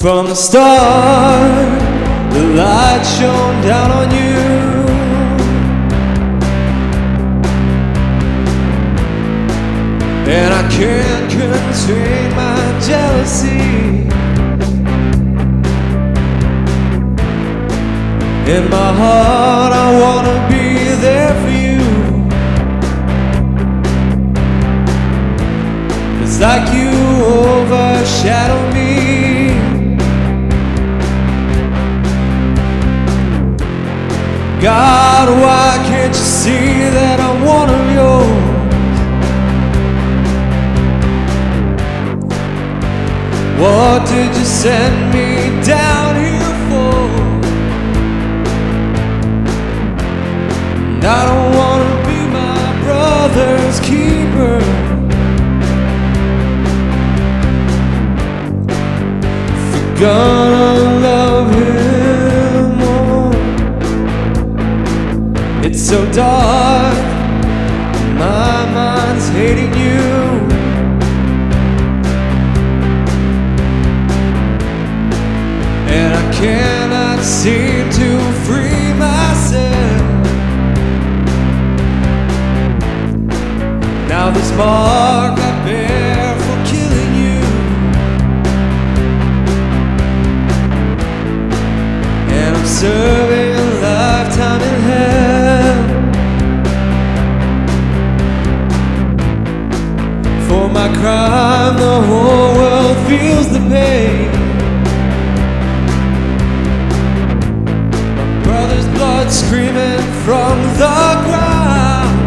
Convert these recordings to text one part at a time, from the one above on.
From the start, the light shone down on you. And I can't contain my jealousy. In my heart, What did you send me down here for? And I don't wanna be my brother's keeper. If you're gonna love him more, it's so dark. My mind's hating you. Seem to free myself. Now this mark I bear for killing you. And I'm serving a lifetime in hell. For my crime, the whole world feels the pain. From the ground.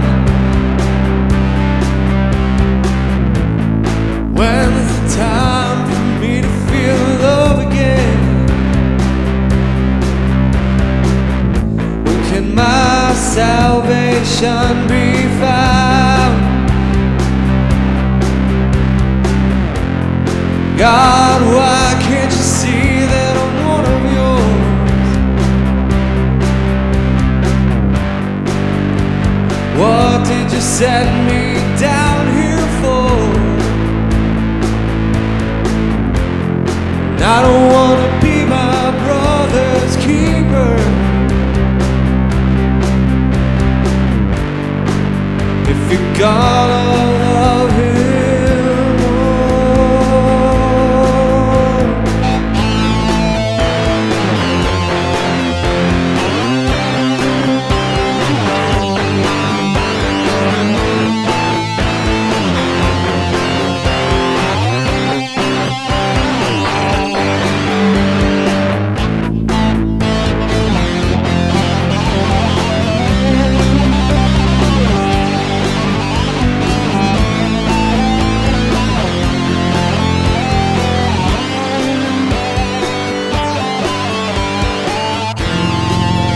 When's the time for me to feel love again? When can my salvation be found? God, set me down here for? And I don't wanna be my brother's keeper. If you're gonna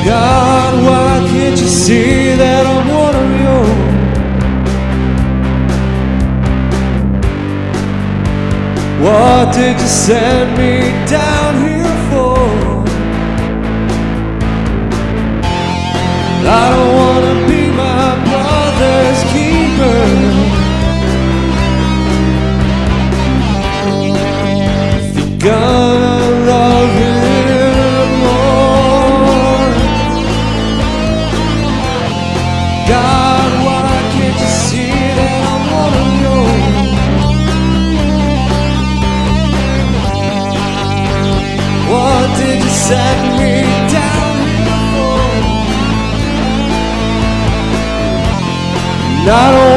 God, why can't you see that I'm one of yours? What did you send me down here for? I don't And I